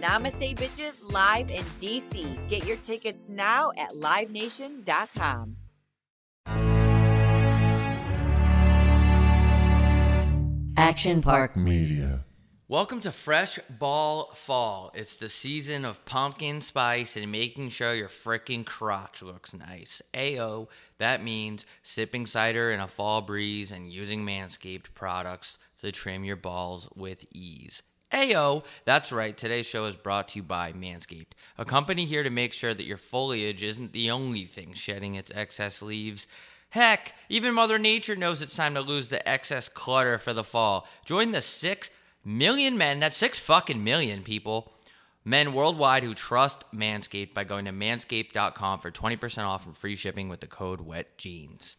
Namaste Bitches live in DC. Get your tickets now at livenation.com. Action Park Media. Welcome to Fresh Ball Fall. It's the season of pumpkin spice and making sure your freaking crotch looks nice. AO, that means sipping cider in a fall breeze and using Manscaped products to trim your balls with ease. Ayo, that's right. Today's show is brought to you by Manscaped, a company here to make sure that your foliage isn't the only thing shedding its excess leaves. Heck, even Mother Nature knows it's time to lose the excess clutter for the fall. Join the six million men, that's six fucking million people, men worldwide who trust Manscaped by going to manscaped.com for 20% off and free shipping with the code WETJEANS.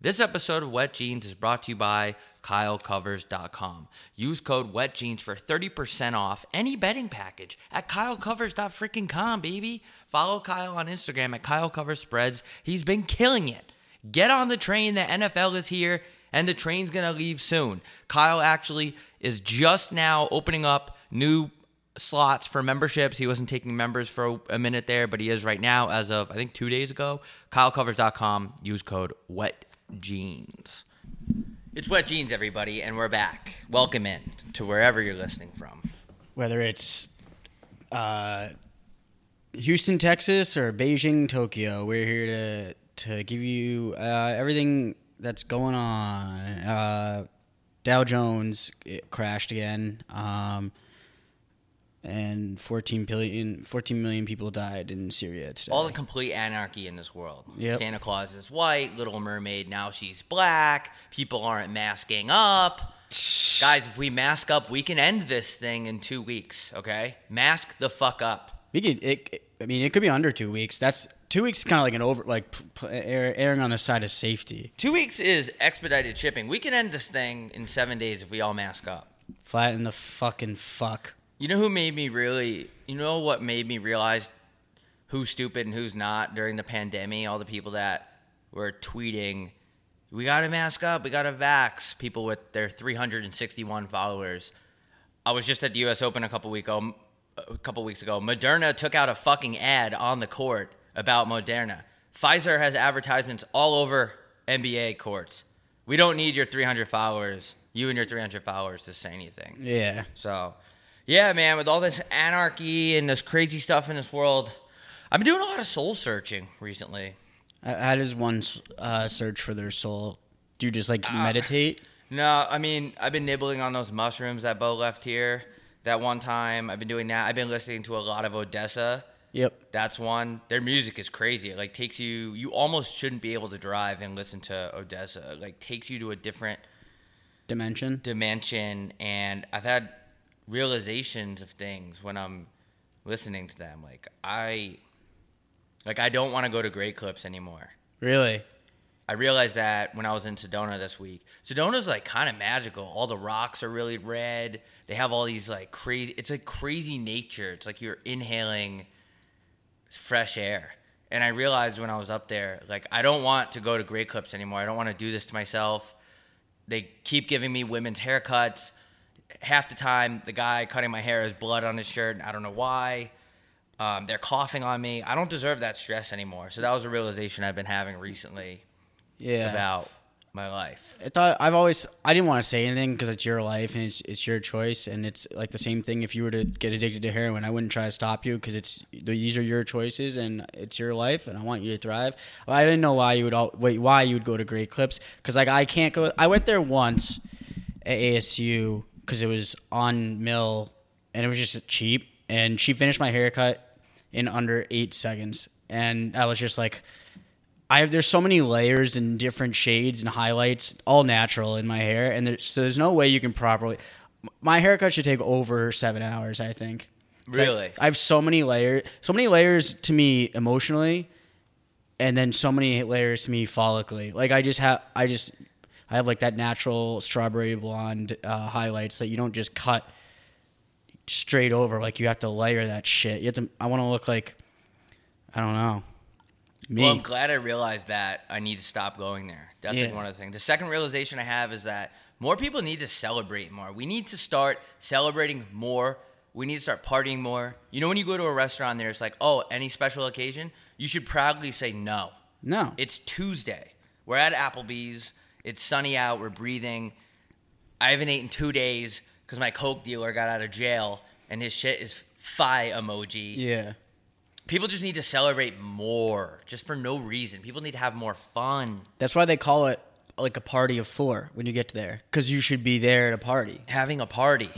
This episode of Wet Jeans is brought to you by KyleCovers.com. Use code WetJeans for 30% off any betting package at KyleCovers.freaking.com, baby. Follow Kyle on Instagram at KyleCoversSpreads. He's been killing it. Get on the train. The NFL is here and the train's going to leave soon. Kyle actually is just now opening up new slots for memberships. He wasn't taking members for a minute there, but he is right now as of I think 2 days ago. kylecovers.com use code WETJEANS. It's Wet Jeans everybody and we're back. Welcome in to wherever you're listening from. whether it's uh, Houston, Texas, or Beijing, Tokyo. We're here to to give you uh, everything that's going on. Uh, Dow Jones crashed again, um, and 14 billion, 14 million people died in Syria today. All the complete anarchy in this world. Yep. Santa Claus is white, Little Mermaid now she's black, people aren't masking up. Guys, if we mask up, we can end this thing in 2 weeks, okay? Mask the fuck up. we could. It, it- I mean, it could be under two weeks. That's two weeks. Is kind of like an over, like p- p- air, erring on the side of safety. Two weeks is expedited shipping. We can end this thing in seven days if we all mask up. Flatten the fucking fuck. You know who made me really, you know what made me realize who's stupid and who's not during the pandemic? All the people that were tweeting, we got to mask up, we got to vax, people with their 361 followers. I was just at the US Open a couple week ago, a couple weeks ago. Moderna took out a fucking ad on the court about Moderna. Pfizer has advertisements all over NBA courts. We don't need your 300 followers, you and your 300 followers to say anything. Yeah. So, yeah, man, with all this anarchy and this crazy stuff in this world, I've been doing a lot of soul searching recently. Uh, How does one uh, search for their soul? Do you just like meditate? No, I mean, I've been nibbling on those mushrooms that Bo left here that one time. I've been doing that. I've been listening to a lot of ODESZA. Yep. That's one. Their music is crazy. It like takes you you almost shouldn't be able to drive and listen to ODESZA. It like takes you to a different Dimension. dimension and I've had realizations of things when I'm listening to them. Like I like I don't want to go to Great Clips anymore. Really? I realized that when I was in Sedona this week. Sedona's like kind of magical. All the rocks are really red. They have all these like crazy it's like crazy nature. It's like you're inhaling fresh air. And I realized when I was up there, like I don't want to go to Great Clips anymore. I don't want to do this to myself. They keep giving me women's haircuts. Half the time, the guy cutting my hair has blood on his shirt, and I don't know why. Um, they're coughing on me. I don't deserve that stress anymore. So that was a realization I've been having recently Yeah. about my life. I thought I've always I didn't want to say anything because it's your life and it's it's your choice and it's like the same thing if you were to get addicted to heroin I wouldn't try to stop you because it's these are your choices and it's your life and I want you to thrive. I didn't know why you would all, wait why you would go to Great Clips because like I can't go. I went there once at ASU because it was on Mill and it was just cheap and she finished my haircut in under eight seconds and I was just like. I have there's so many layers and different shades and highlights, all natural in my hair, and there's, so there's no way you can properly. My haircut should take over seven hours, I think, Really? I have so many layers, so many layers to me emotionally, and then so many layers to me follically. Like I just have, I just, I have like that natural strawberry blonde uh, highlights that you don't just cut straight over. Like you have to layer that shit. You have to. I want to look like, I don't know, me. Well, I'm glad I realized that I need to stop going there. That's like one of the things. The second realization I have is that more people need to celebrate more. We need to start celebrating more. We need to start partying more. You know, when you go to a restaurant, there, it's like, oh, any special occasion, you should proudly say no. no, It's Tuesday. We're at Applebee's. It's sunny out. We're breathing. I haven't eaten two days because my Coke dealer got out of jail and his shit is fi emoji. yeah. People just need to celebrate more, just for no reason. People need to have more fun. That's why they call it like a party of four when you get there, because you should be there at a party. Having a party.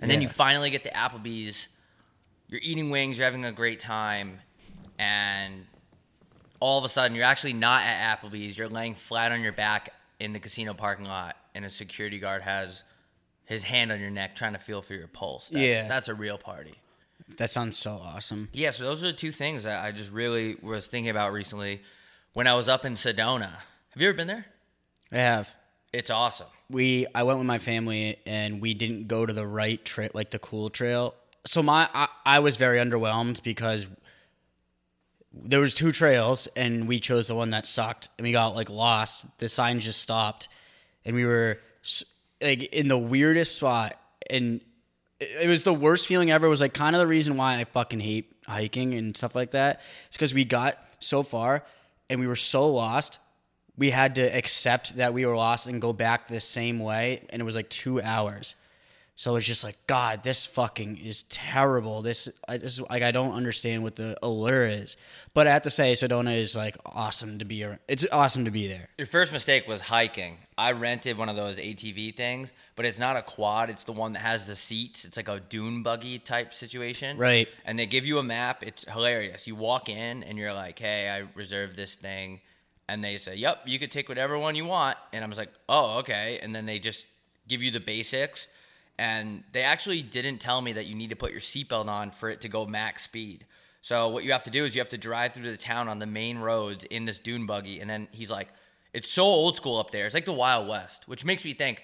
And then Yeah. you finally get to Applebee's. You're eating wings, you're having a great time, and all of a sudden you're actually not at Applebee's. You're laying flat on your back in the casino parking lot, and a security guard has his hand on your neck trying to feel for your pulse. That's, Yeah. That's a real party. That sounds so awesome. Yeah, so those are the two things that I just really was thinking about recently when I was up in Sedona. Have you ever been there? I have. It's awesome. we I went with my family and we didn't go to the right trail, like the cool trail. So my I, I was very underwhelmed because there was two trails and we chose the one that sucked and we got like lost. The sign just stopped and we were like in the weirdest spot and it was the worst feeling ever. It was like kind of the reason why I fucking hate hiking and stuff like that. It's because we got so far and we were so lost. We had to accept that we were lost and go back the same way, and it was like two hours. So it's just like, God, this fucking is terrible. This, I this, like, I don't understand what the allure is. But I have to say, Sedona is like awesome to be. ar- It's awesome to be there. Your first mistake was hiking. I rented one of those ATV things, but it's not a quad. It's the one that has the seats. It's like a dune buggy type situation. Right. And they give you a map. It's hilarious. You walk in and you're like, hey, I reserved this thing. And they say, yep, you could take whatever one you want. And I was like, oh, okay. And then they just give you the basics. And they actually didn't tell me that you need to put your seatbelt on for it to go max speed. So what you have to do is you have to drive through the town on the main roads in this dune buggy. And then he's like, it's so old school up there. It's like the Wild West, which makes me think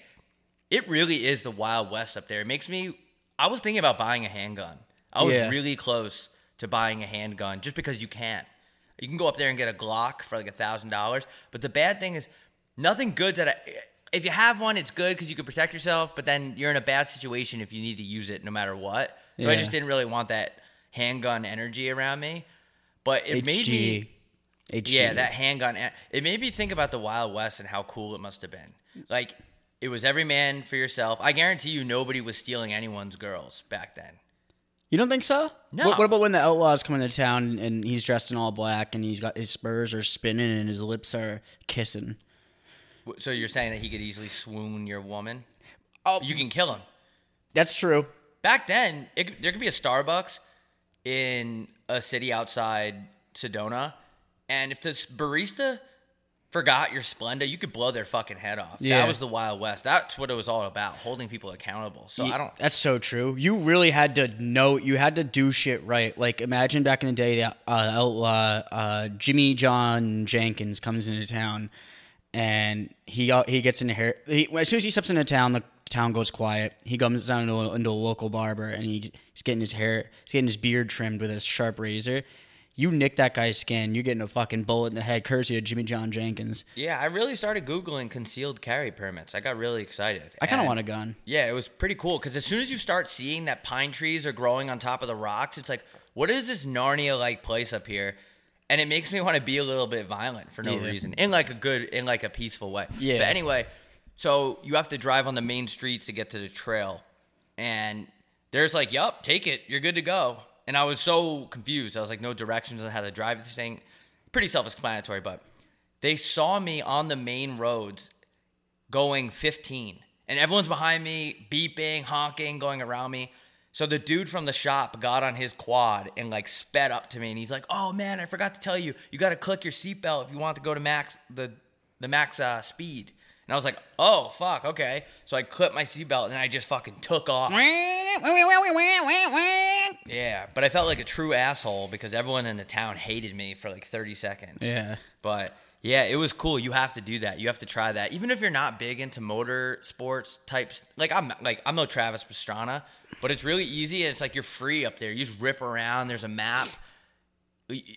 it really is the Wild West up there. It makes me. I was thinking about buying a handgun. I was Yeah. really close to buying a handgun just because you can't. You can go up there and get a Glock for like a thousand dollars. But the bad thing is, nothing good's at a. If you have one, it's good because you can protect yourself. But then you're in a bad situation if you need to use it, no matter what. So I just didn't really want that handgun energy around me. But it made me. HG. HG. Yeah, that handgun. It made me think about the Wild West and how cool it must have been. Like, it was every man for yourself. I guarantee you nobody was stealing anyone's girls back then. You don't think so? No. What, what about when the outlaws come into town and he's dressed in all black and he's got his spurs are spinning and his lips are kissing? So you're saying that he could easily swoon your woman? Oh, You can kill him. that's true. Back then, it, there could be a Starbucks in a city outside Sedona, and if this barista forgot your Splenda, you could blow their fucking head off. Yeah. That was the Wild West. That's what it was all about, holding people accountable. So I don't. That's so true. You really had to know. You had to do shit right. Like imagine back in the day, uh, outlaw uh, Jimmy John Jenkins comes into town, and he uh, he gets into hair. He, as soon as he steps into town, the town goes quiet. He comes down into a, into a local barber, and he, he's getting his hair, he's getting his beard trimmed with a sharp razor. You nick that guy's skin, you're getting a fucking bullet in the head, courtesy of Jimmy John Jenkins. Yeah, I really started Googling concealed carry permits. I got really excited. I kind of want a gun. Yeah, it was pretty cool because as soon as you start seeing that pine trees are growing on top of the rocks, it's like, what is this Narnia like place up here? And it makes me want to be a little bit violent for no Yeah. reason, in like a good, in like a peaceful way. Yeah. But anyway, so you have to drive on the main streets to get to the trail, and there's like, yup, take it, you're good to go. And I was so confused. I was like, no directions on how to drive this thing. Pretty self-explanatory, but they saw me on the main roads going 15 and everyone's behind me beeping honking going around me so the dude from the shop got on his quad and like sped up to me and he's like oh man i forgot to tell you you got to click your seatbelt if you want to go to max the the max uh, speed and i was like oh fuck okay so i clipped my seatbelt and i just fucking took off Yeah, but I felt like a true asshole because everyone in the town hated me for like 30 seconds. Yeah. But yeah, it was cool. You have to do that. You have to try that. Even if you're not big into motor sports types, like I'm like I'm no Travis Pastrana, but it's really easy and it's like you're free up there. You just rip around. There's a map.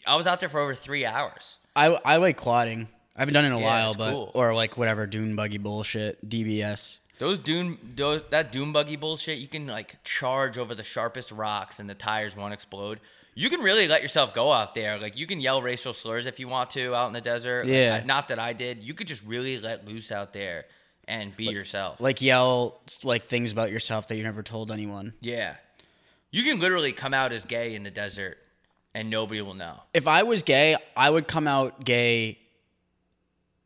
I was out there for over three hours. I I like quadding. I haven't done it in a Yeah, while, but cool. or like whatever dune buggy bullshit, DBS. Those dune, those, that dune buggy bullshit, you can like charge over the sharpest rocks and the tires won't explode. You can really let yourself go out there. Like you can yell racial slurs if you want to out in the desert. Yeah. I- not that I did. You could just really let loose out there and be yourself. Like yell like things about yourself that you never told anyone. yeah. You can literally come out as gay in the desert and nobody will know. If I was gay, I would come out gay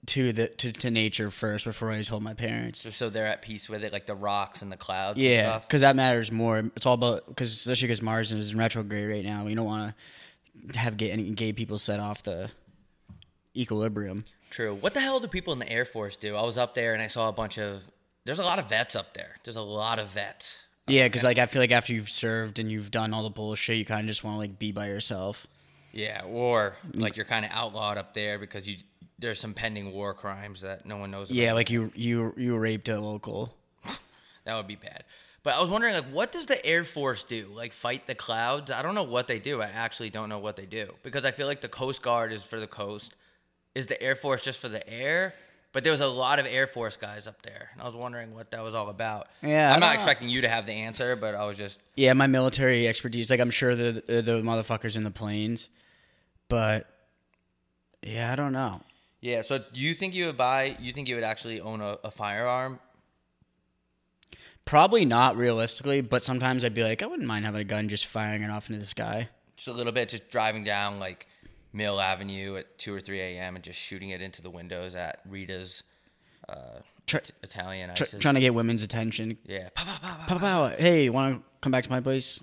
to the to, to nature first before I told my parents. Just so they're at peace with it, like the rocks and the clouds Yeah, because that matters more. It's all about because especially because Mars is in retrograde right now. We don't want to have gay, any gay people set off the equilibrium. True. What the hell do people in the Air Force do? I was up there and I saw a bunch of. There's a lot of vets up there. There's a lot of vets. Yeah, because like I feel like after you've served and you've done all the bullshit, you kind of just want to like be by yourself. Yeah, or mm. like you're kind of outlawed up there because you there's some pending war crimes that no one knows about. Yeah, like you you you raped a local. that would be bad. But I was wondering, like, what does the Air Force do? Like, fight the clouds? I don't know what they do. I actually don't know what they do because I feel like the Coast Guard is for the coast. Is the Air Force just for the air? But there was a lot of Air Force guys up there, and I was wondering what that was all about. Yeah, I'm not know. expecting you to have the answer, but I was just Yeah, my military expertise. Like I'm sure the the, the motherfuckers in the planes, but yeah, I don't know. Yeah. So, do you think you would buy? You think you would actually own a, a firearm? Probably not realistically, but sometimes I'd be like, I wouldn't mind having a gun just firing it off into the sky. just a little bit, just driving down like Mill Avenue at two or three a.m. and just shooting it into the windows at Rita's uh, Try- t- Italian Tr- trying to get women's attention. yeah, pow, pow. Pow, pow, pow. Hey, want to come back to my place?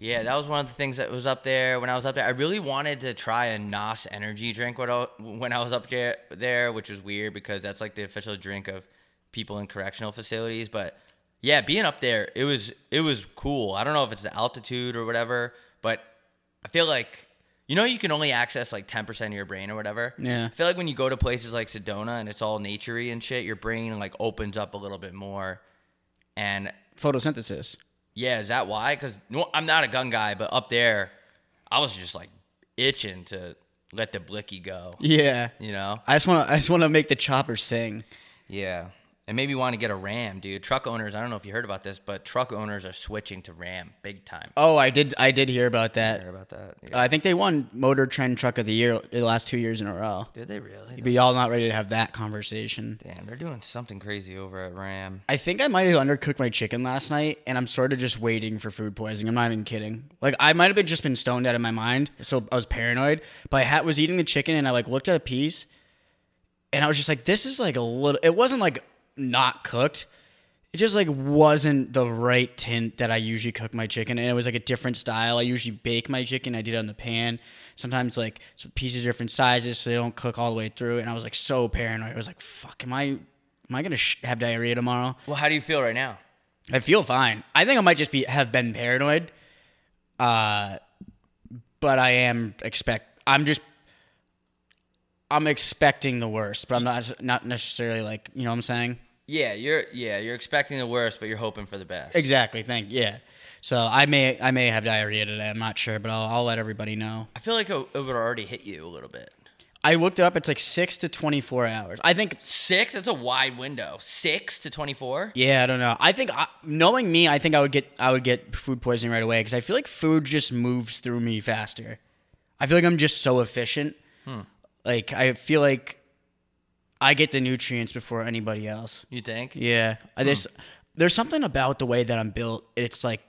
Yeah, that was one of the things that was up there when I was up there. I really wanted to try a NOS energy drink when I, was up there, which was weird because that's like the official drink of people in correctional facilities. But yeah, being up there, it was it was cool. I don't know if it's the altitude or whatever, but I feel like you know you can only access like ten percent of your brain or whatever. Yeah. I feel like when you go to places like Sedona and it's all naturey and shit, your brain like opens up a little bit more. And Photosynthesis. Yeah, is that why? Because I'm not a gun guy, but up there, I was just like itching to let the blicky go. Yeah. You know? I just want to. I just want to make the chopper sing. Yeah. And maybe want to get a Ram, dude. Truck owners, I don't know if you heard about this, but truck owners are switching to Ram big time. Oh, I did. I did hear about that. Hear about that? Yeah. I think they won Motor Trend Truck of the Year the last two years in a row. Did they really? But y'all not ready to have that conversation. Damn, they're doing something crazy over at Ram. I think I might have undercooked my chicken last night, and I'm sort of just waiting for food poisoning. I'm not even kidding. Like I might have been just been stoned out of my mind, so I was paranoid. But I had, was eating the chicken, and I like looked at a piece, and I was just like, "This is like a little." It wasn't like not cooked. It just like wasn't the right tint that I usually cook my chicken, and it was like a different style. I usually bake my chicken. I did it on the pan. Sometimes like some pieces different sizes, so they don't cook all the way through. And I was like so paranoid. I was like, "Fuck, am I am I gonna sh- have diarrhea tomorrow?" Well, how do you feel right now? I feel fine. I think I might just be have been paranoid. Uh, but I am expect. I'm just. I'm expecting the worst, but I'm not not necessarily like you know what I'm saying. Yeah, you're yeah, you're expecting the worst, but you're hoping for the best. Exactly. Thank yeah. So I may I may have diarrhea today. I'm not sure, but I'll, I'll let everybody know. I feel like it, it would already hit you a little bit. I looked it up. It's like six to twenty four hours. I think. Six? That's a wide window. Six to twenty-four. Yeah, I don't know. I think I, knowing me, I think I would get I would get food poisoning right away because I feel like food just moves through me faster. I feel like I'm just so efficient. Hmm. Like I feel like I get the nutrients before anybody else. You think? Yeah, I there's there's something about the way that I'm built. It's like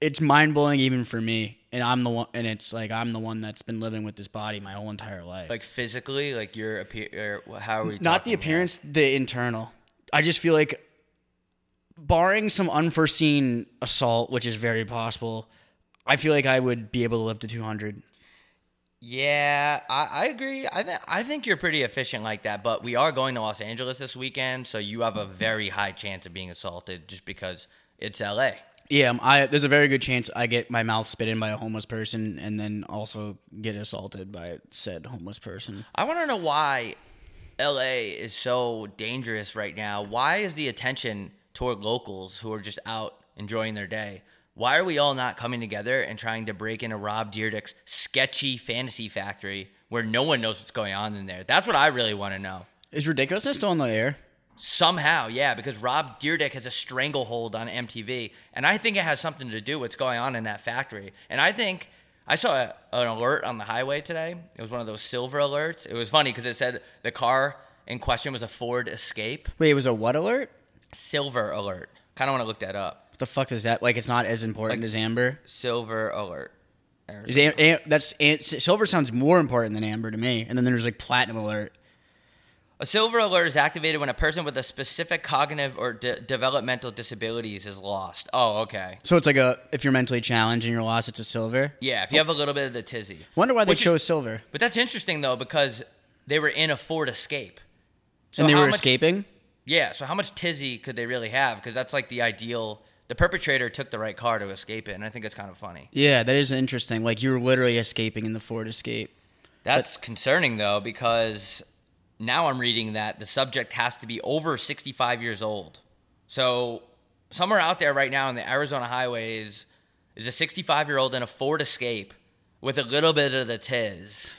it's mind blowing even for me, and I'm the one, and it's like I'm the one that's been living with this body my whole entire life. Like physically, like your appear. Or how are we? not the appearance, the internal. I just feel like, barring some unforeseen assault, which is very possible, I feel like I would be able to live to 200. Yeah, I, I agree. I think I think you're pretty efficient like that. But we are going to Los Angeles this weekend, so you have a very high chance of being assaulted just because it's L.A. Yeah, um, I there's a very good chance I get my mouth spit in by a homeless person and then also get assaulted by said homeless person. I want to know why LA is so dangerous right now. Why is the attention toward locals who are just out enjoying their day? Why are we all not coming together and trying to break into Rob Dyrdek's sketchy fantasy factory where no one knows what's going on in there? That's what I really want to know. Is ridiculousness still on the air? Somehow, yeah, because Rob Dyrdek has a stranglehold on MTV, and I think it has something to do with what's going on in that factory. And I think I saw a, an alert on the highway today. It was one of those silver alerts. It was funny because it said the car in question was a Ford Escape. Wait, it was a what alert? Silver alert. Kind of want to look that up. What the fuck is that? Like it's not as important Like- as amber. Silver alert. Is am- am- that's am- silver sounds more important than amber to me. And then there's like platinum alert. A silver alert is activated when a person with a specific cognitive or de- developmental disabilities is lost. Oh, okay. So it's like a if you're mentally challenged and you're lost, it's a silver. Yeah, if you have a little bit of the tizzy. Wonder why they Which is- chose silver. But that's interesting though because they were in a Ford Escape. So and they how were much- escaping. Yeah, so how much tizzy could they really have? Because that's like the ideal. The perpetrator took the right car to escape it, and I think it's kind of funny. Yeah, that is interesting. Like you were literally escaping in the Ford Escape. That's concerning though because now I'm reading that the subject has to be over 65 years old. So somewhere out there right now in the Arizona highways is a 65 year old in a Ford Escape with a little bit of the tiz,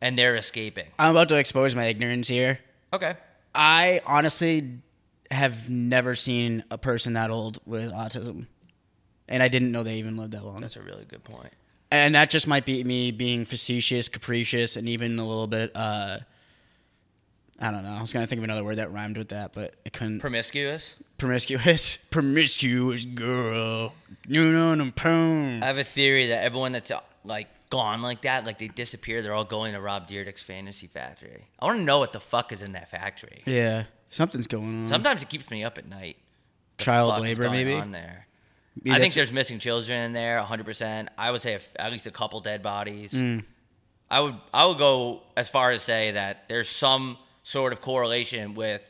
and they're escaping. I'm about to expose my ignorance here. Okay. I honestly have never seen a person that old with autism. And I didn't know they even lived that long. That's a really good point. And that just might be me being facetious, capricious, and even a little bit uh I don't know. I was gonna think of another word that rhymed with that, but I couldn't. Promiscuous. promiscuous, promiscuous girl. You know the poem. I have a theory that everyone that's like gone like that, like they disappear, they're all going to Rob Dyrdek's fantasy factory. I want to know what the fuck is in that factory. Yeah, something's going on. Sometimes it keeps me up at night. The Child labor, going maybe. On there. I think that's- there's missing children in there, 100. percent I would say if, at least a couple dead bodies. Mm. I would I would go as far as say that there's some sort of correlation with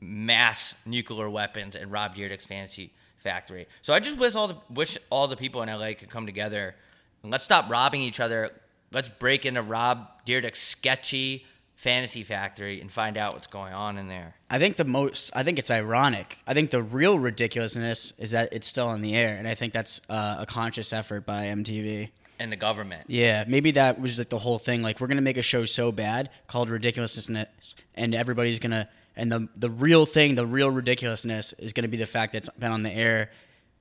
mass nuclear weapons and Rob Dyrdek's fantasy factory. So I just wish all the wish all the people in LA could come together and let's stop robbing each other. Let's break into Rob Dyrdek's sketchy fantasy factory and find out what's going on in there. I think the most. I think it's ironic. I think the real ridiculousness is that it's still in the air, and I think that's uh, a conscious effort by MTV. And the government. Yeah, maybe that was like the whole thing. Like we're gonna make a show so bad called ridiculousness, and everybody's gonna. And the the real thing, the real ridiculousness, is gonna be the fact that it's been on the air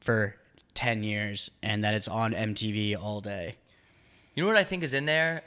for ten years and that it's on MTV all day. You know what I think is in there?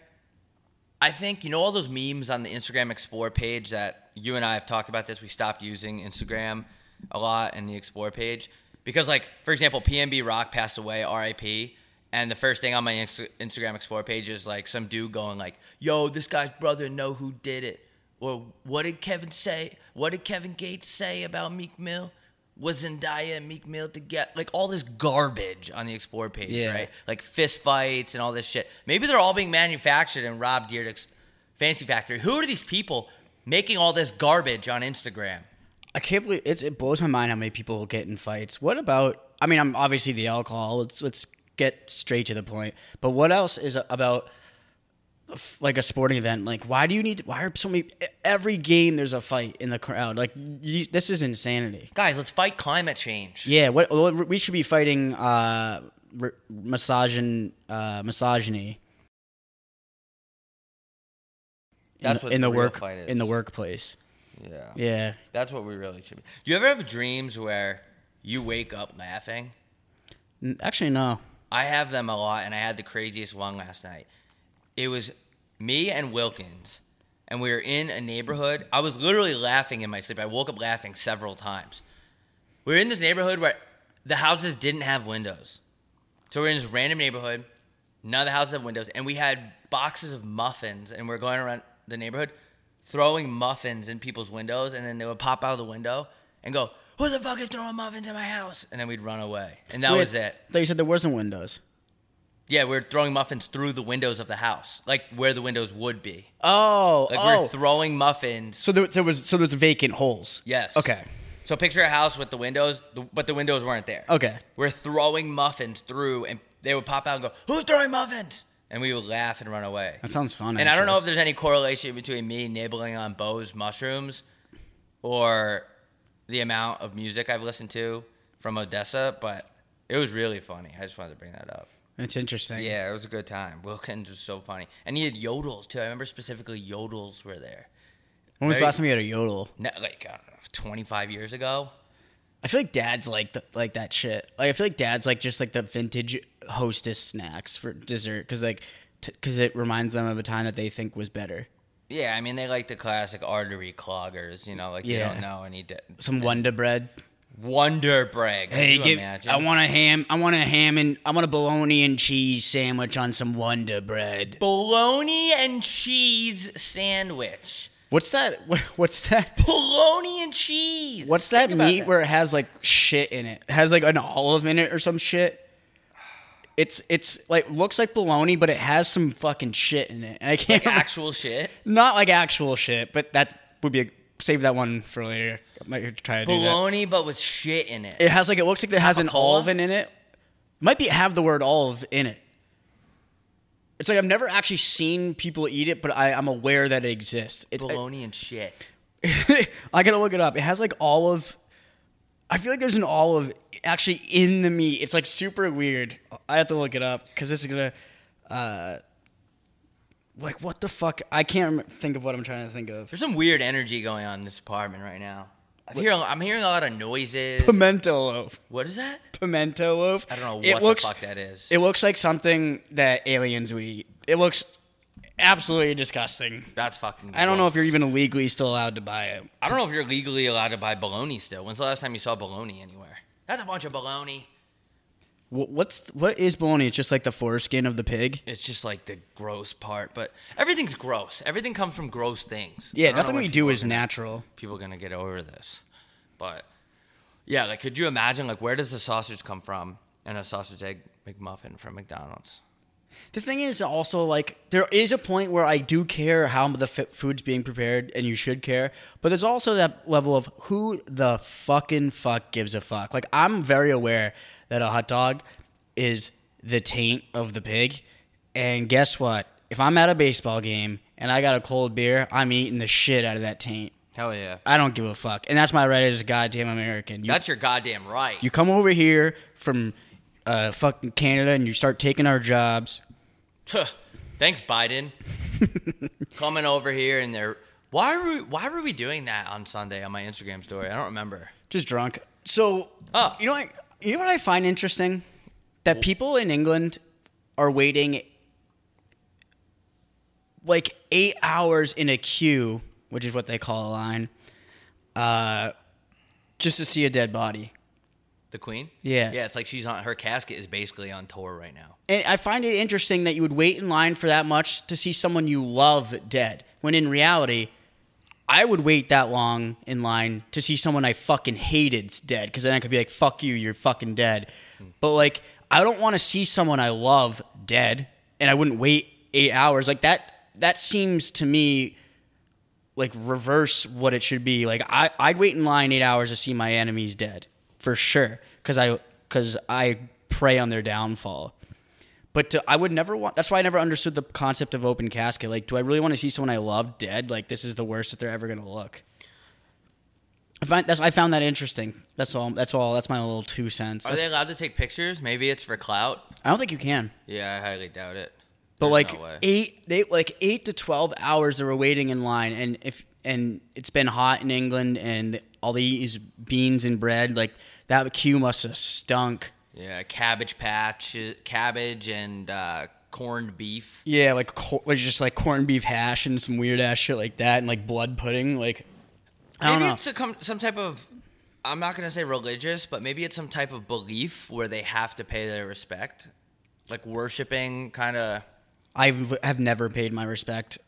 I think you know all those memes on the Instagram Explore page that you and I have talked about this. We stopped using Instagram a lot in the Explore page because, like, for example, PNB Rock passed away, R.I.P. And the first thing on my Insta- Instagram Explore page is like some dude going like, "Yo, this guy's brother know who did it." Or what did Kevin say? What did Kevin Gates say about Meek Mill? Was Zendaya and Meek Mill together? Like all this garbage on the Explore page, Yeah. right? Like fist fights and all this shit. Maybe they're all being manufactured in Rob Dyrdek's fancy factory. Who are these people making all this garbage on Instagram? I can't believe it's, it blows my mind how many people get in fights. What about? I mean, I'm obviously the alcohol. Let's let's get straight to the point. But what else is about like a sporting event? Like, why do you need? Why are so many? Every game there's a fight in the crowd. Like, you, this is insanity. Guys, let's fight climate change. Yeah, what, what we should be fighting uh, r- misogyn, uh, misogyny. in That's the- what in the the work fight is. in the workplace. Yeah. Yeah, That's what we really should be. Do you ever have dreams where you wake up laughing? Actually, no. I have them a lot, and I had the craziest one last night. It was me and Wilkins, and we were in a neighborhood. I was literally laughing in my sleep. I woke up laughing several times. We were in this neighborhood where the houses didn't have windows. So we're in this random neighborhood. None of the houses have windows, and we had boxes of muffins, and we're going around the neighborhood throwing muffins in people's windows, and then they would pop out of the window and go, "Who the fuck is throwing muffins in my house?" And then we'd run away, and that Wait, was it. They said there wasn't windows. Yeah, we're throwing muffins through the windows of the house, like where the windows would be. Oh, Like oh. we're throwing muffins. so there, there was so there was vacant holes. Yes. Okay. So picture a house with the windows, but the windows weren't there. Okay. We're throwing muffins through, and they would pop out and go, "Who's throwing muffins?" And we would laugh and run away. That sounds fun. And I don't know if there's any correlation between me nibbling on Bo's mushrooms or the amount of music I've listened to from ODESZA, but it was really funny. I just wanted to bring that up. It's interesting. Yeah, it was a good time. Wilkins was so funny. And he had yodels too. I remember specifically yodels were there. When was the last time you had a yodel? Ne- like, I don't know, 25 years ago. I feel like dad's like the, like that shit. Like I feel like dad's like just like the vintage hostess snacks for dessert because like because it reminds them of a time that they think was better. Yeah, I mean, they like the classic artery cloggers, you know, like you Yeah. don't know any. De- Some Wonder bread. Wonder bread. Hey, give, imagine? I want a ham. I want a ham and I want a bologna and cheese sandwich on some Wonder bread. bologna and cheese sandwich. What's that? What's that? Bologna and cheese. What's that meat where it has like shit in it? It has like an olive in it or some shit. It's it's like looks like bologna, but it has some fucking shit in it. And I can't Like actual shit. not like actual shit, but that would be a, save that one for later. I might try to do that. Bologna, but with shit in it. It has like it looks like it has an olive in it. Might be have the word olive in it. It's like I've never actually seen people eat it, but I, I'm aware that it exists. It, Bologna and shit. I gotta look it up. It has like olive. I feel like there's an olive actually in the meat. It's like super weird. I have to look it up because this is gonna. Uh, like what the fuck? I can't rem- think of what I'm trying to think of. There's some weird energy going on in this apartment right now. I hear, I'm hearing a lot of noises. Pimento loaf. What is that? Pimento loaf. I don't know It what looks, the fuck that is. It looks like something that aliens would eat. It looks absolutely disgusting. That's fucking. I don't know if you're even legally still allowed to buy it. I don't know if you're legally allowed to buy bologna still. When's the last time you saw bologna anywhere? That's a bunch of bologna. Wh- What's what is bologna? It's just like the foreskin of the pig. It's just like the gross part, but everything's gross. Everything comes from gross things. Yeah, nothing we do is gonna- natural. People are gonna get over this, but yeah, like could you imagine like where does the sausage come from and a sausage egg McMuffin from McDonald's? The thing is also like there is a point where I do care how the f- food's being prepared, and you should care. But there's also that level of who the fucking fuck gives a fuck. Like I'm very aware that a hot dog is the taint of the pig, and guess what? If I'm at a baseball game and I got a cold beer, I'm eating the shit out of that taint. Hell yeah, I don't give a fuck, and that's my right as a goddamn American. You, that's your goddamn right. you come over here from uh, fucking Canada and you start taking our jobs. Thanks, Biden. Coming over here and they're why were we, why were we doing that on Sunday on my Instagram story? I don't remember. just drunk. So, Oh. you know, what, you know what I find interesting that people in England are waiting like eight hours in a queue, which is what they call a line, uh, just to see a dead body. The Queen? Yeah. Yeah, it's like she's on her casket is basically on tour right now. And I find it interesting that you would wait in line for that much to see someone you love dead, when in reality, I would wait that long in line to see someone I fucking hated's dead, because then I could be like, "Fuck you, you're fucking dead." Hmm. But like, I don't want to see someone I love dead, and I wouldn't wait eight hours. Like that. That seems to me like reverse what it should be. Like I, I'd wait in line eight hours to see my enemies dead for sure, because I, because I prey on their downfall. But to, I would never want. That's why I never understood the concept of open casket. Like, do I really want to see someone I love dead? Like, this is the worst that they're ever gonna look. I find that's I found that interesting. That's all. That's all. That's my little two cents. Are they allowed to take pictures? Maybe it's for clout. I don't think you can. Yeah, I highly doubt it. But There's like no eight, they like eight to twelve hours they were waiting in line, and if and it's been hot in England, and all these beans and bread, like that queue must have stunk. Yeah, cabbage patch, cabbage and uh, corned beef. Yeah, like just like corned beef hash and some weird ass shit like that, and like blood pudding. Like I don't Maybe know. it's a com- some type of. I'm not gonna say religious, but maybe it's some type of belief where they have to pay their respect, like worshiping, kind of. I have never paid my respect.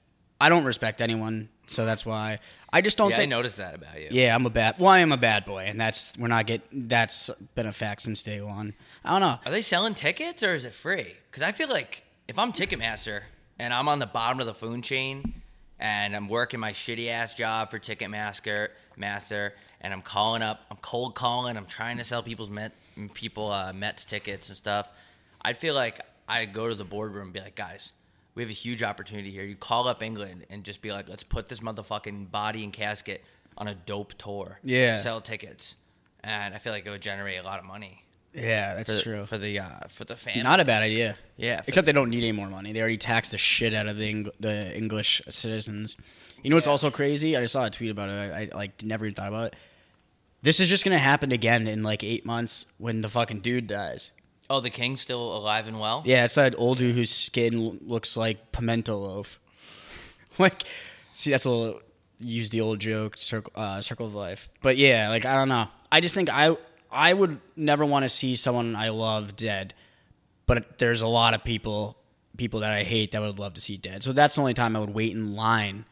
I don't respect anyone, so that's why I just don't Yeah, I think. noticed that about you. Yeah, I'm a bad. Well, I am a bad boy, and that's we're not get. That's been a fact since day one. I don't know. Are they selling tickets or is it free? Because I feel like if I'm Ticketmaster and I'm on the bottom of the food chain and I'm working my shitty ass job for Ticketmaster, Master, and I'm calling up, I'm cold calling, I'm trying to sell people's Met, people uh, Mets tickets and stuff. I'd feel like I'd go to the boardroom and be like, guys, we have a huge opportunity here. You call up England and just be like, let's put this motherfucking body and casket on a dope tour. Yeah. Sell tickets. And I feel like it would generate a lot of money Yeah, that's for, true. for the uh, for the family. Not a bad idea. Yeah, Except they don't need any more money. They already taxed the shit out of the Eng- the English citizens. You know what's also crazy? I just saw a tweet about it. I, I like never even thought about it. This is just gonna happen again in like eight months when the fucking dude dies. Oh, the king's still alive and well. Yeah, it's that old dude whose skin looks like pimento loaf. like, see, that's what use the old joke, circle, uh, circle of life. But yeah, like I don't know. I just think I I would never want to see someone I love dead. But there's a lot of people people that I hate that would love to see dead. So that's the only time I would wait in line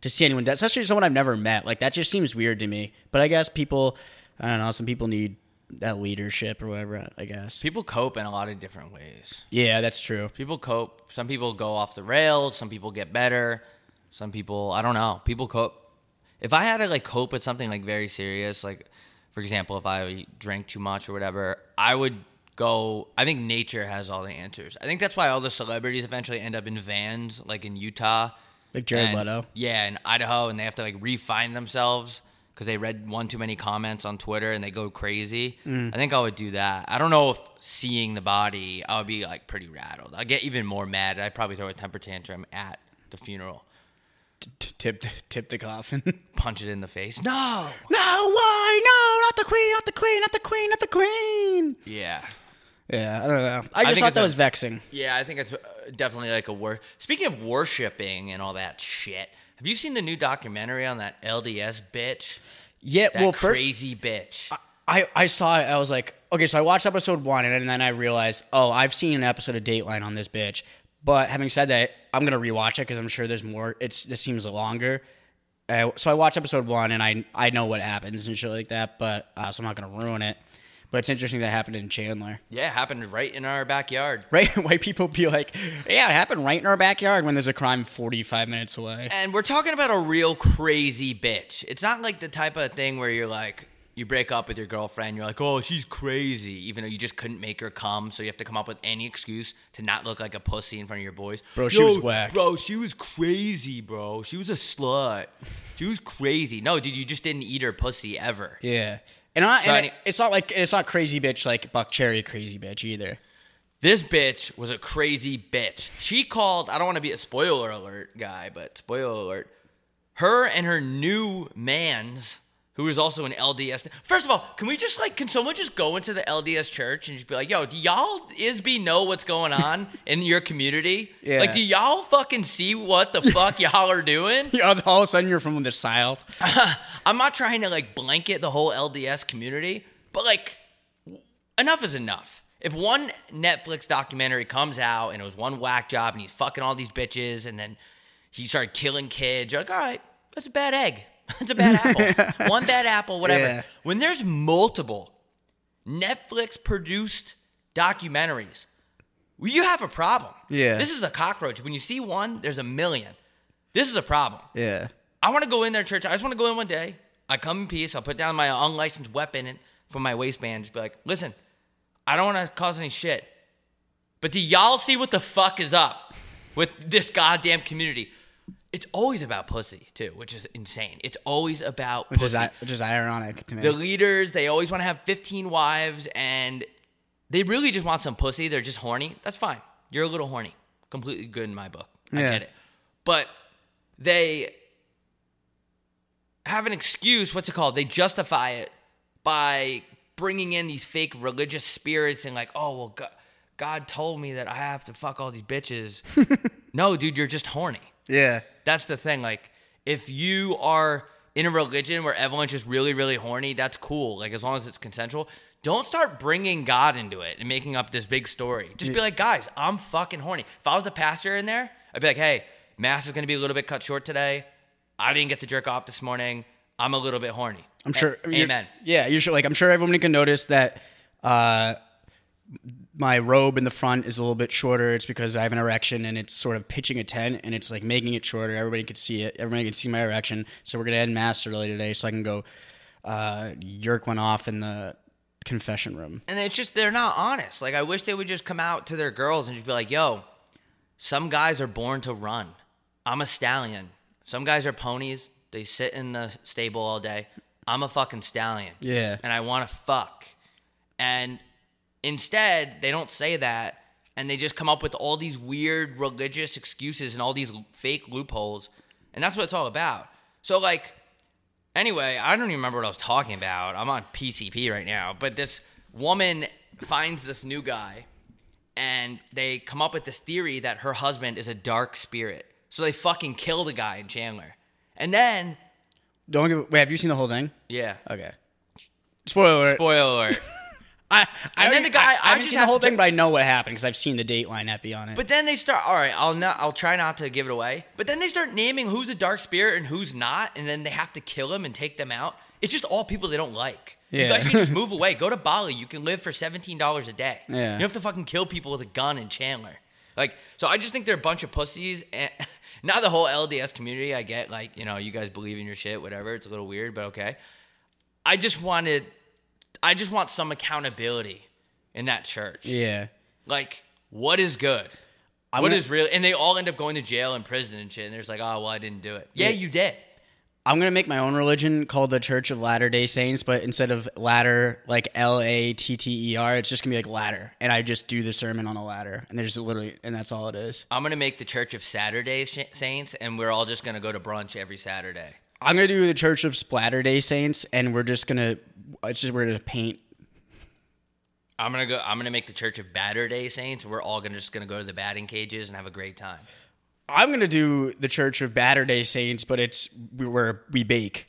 to see anyone dead, especially someone I've never met. Like that just seems weird to me. But I guess people, I don't know, some people need that leadership or whatever. I guess. People cope in a lot of different ways. Yeah, that's true. People cope. Some people go off the rails. Some people get better. Some people, I don't know. People cope. If I had to like cope with something like very serious, like for example, if I drank too much or whatever, I would go. I think nature has all the answers. I think that's why all the celebrities eventually end up in vans, like in Utah, Like Jared and- Leto. Yeah, in Idaho, and they have to like refine themselves because they read one too many comments on Twitter and they go crazy. Mm. I think I would do that. I don't know if seeing the body, I would be like pretty rattled. I'd get even more mad. I'd probably throw a temper tantrum at the funeral, tip tip the coffin. punch it in the face. No. no, why? No, not the queen, not the queen, not the queen, not the queen. Yeah. Yeah, I don't know. I just think thought that a- was vexing. Yeah, I think it's uh, definitely like a wor. Speaking of worshiping and all that shit, have you seen the new documentary on that LDS bitch? Yeah, That well, first, crazy bitch. I, I saw it. I was like, okay, so I watched episode one, and then I realized, oh, I've seen an episode of Dateline on this bitch. But having said that, I'm gonna rewatch it because I'm sure there's more. It's this seems longer. Uh, so I watched episode one, and I I know what happens and shit like that. But uh, so I'm not gonna ruin it. But it's interesting that happened in Chandler. yeah, it happened right in our backyard. Right? White people be like, yeah, it happened right in our backyard when there's a crime 45 minutes away. And we're talking about a real crazy bitch. It's not like the type of thing where you're like, you break up with your girlfriend, you're like, oh, she's crazy, even though you just couldn't make her come, so you have to come up with any excuse to not look like a pussy in front of your boys. Bro, she was Yo, whack. Bro, she was crazy, bro. She was a slut. She was crazy. No, dude, you just didn't eat her pussy ever. Yeah. And, I, So and it- it's not like it's not crazy bitch like Buckcherry crazy bitch either. This bitch was a crazy bitch. She called, I don't want to be a spoiler alert guy, but spoiler alert. Her and her new man's, who is also an LDS. First of all, can we just like, can someone just go into the LDS church and just be like, yo, do y'all ISB know what's going on in your community? Yeah. Like, do y'all fucking see what the fuck y'all are doing? Yeah, all of a sudden you're from the south. I'm not trying to like blanket the whole LDS community, but like enough is enough. If one Netflix documentary comes out and it was one whack job and he's fucking all these bitches and then he started killing kids, you're like, all right, that's a bad egg. That's a bad apple. one bad apple, whatever. Yeah. When there's multiple Netflix produced documentaries, you have a problem. Yeah. This is a cockroach. When you see one, there's a million. This is a problem. Yeah. I want to go in there, church. I just want to go in one day. I come in peace. I'll put down my unlicensed weapon from my waistband. Just be like, listen, I don't want to cause any shit. But do y'all see what the fuck is up with this goddamn community? It's always about pussy, too, which is insane. It's always about Which pussy. is which is ironic to me. the leaders, they always want to have 15 wives and they really just want some pussy. They're just horny. That's fine. You're a little horny. Completely good in my book. I Yeah. get it. But they have an excuse. What's it called? They justify it by bringing in these fake religious spirits and like, oh well, God, God told me that I have to fuck all these bitches. no, dude, you're just horny. Yeah. That's the thing. Like, if you are in a religion where everyone's just really, really horny, that's cool. Like, as long as it's consensual. Don't start bringing God into it and making up this big story. Just be like, guys, I'm fucking horny. If I was the pastor in there, I'd be like, hey, mass is going to be a little bit cut short today. I didn't get to jerk off this morning. I'm a little bit horny. I'm sure. A- Amen. Yeah, you should like. I'm sure everyone can notice that uh, my robe in the front is a little bit shorter. It's because I have an erection and it's sort of pitching a tent and it's like making it shorter. Everybody can see it. Everybody can see my erection. So we're gonna end mass early today so I can go uh, yerk one off in the confession room. And it's just they're not honest. Like I wish they would just come out to their girls and just be like, "Yo, some guys are born to run. I'm a stallion. Some guys are ponies. They sit in the stable all day. I'm a fucking stallion. Yeah. And I want to fuck." And instead, they don't say that and they just come up with all these weird religious excuses and all these fake loopholes. And that's what it's all about. So like Anyway, I don't even remember what I was talking about. I'm on PCP right now, but this woman finds this new guy and they come up with this theory that her husband is a dark spirit. So they fucking kill the guy in Chandler. And then, Don't give. Wait, have you seen the whole thing? yeah. Okay. Spoiler. alert. Spoiler alert. I, I And then the guy- I, I I haven't seen the whole to thing, but I know what happened because I've seen the Dateline epi on it. But then they start. All right, I'll not. I'll try not to give it away. But then they start naming who's a dark spirit and who's not, and then they have to kill them and take them out. It's just all people they don't like. You guys can just move away. Go to Bali. You can live for seventeen dollars a day. Yeah. You don't have to fucking kill people with a gun in Chandler. Like, so I just think they're a bunch of pussies. And not the whole LDS community. I get like you know you guys believe in your shit, whatever. It's a little weird, but okay. I just wanted. I just want some accountability in that church. yeah. Like, what is good? I'm What gonna- is real? And they all end up going to jail and prison and shit. And there's like, oh, well, I didn't do it. Yeah, Yeah. you did. I'm gonna make my own religion called the Church of Latter Day Saints, but instead of ladder, like L A T T E R, it's just gonna be like ladder, and I just do the sermon on a ladder, and there's literally, and that's all it is. I'm gonna make the Church of Saturday Saints, and we're all just gonna go to brunch every Saturday. I'm gonna do the Church of Splatter Day Saints, and we're just gonna, it's just we're gonna paint. I'm gonna go. I'm gonna make the Church of Batter Day Saints. And we're all gonna just gonna go to the batting cages and have a great time. I'm gonna do the Church of Batter Day Saints, but it's where we bake.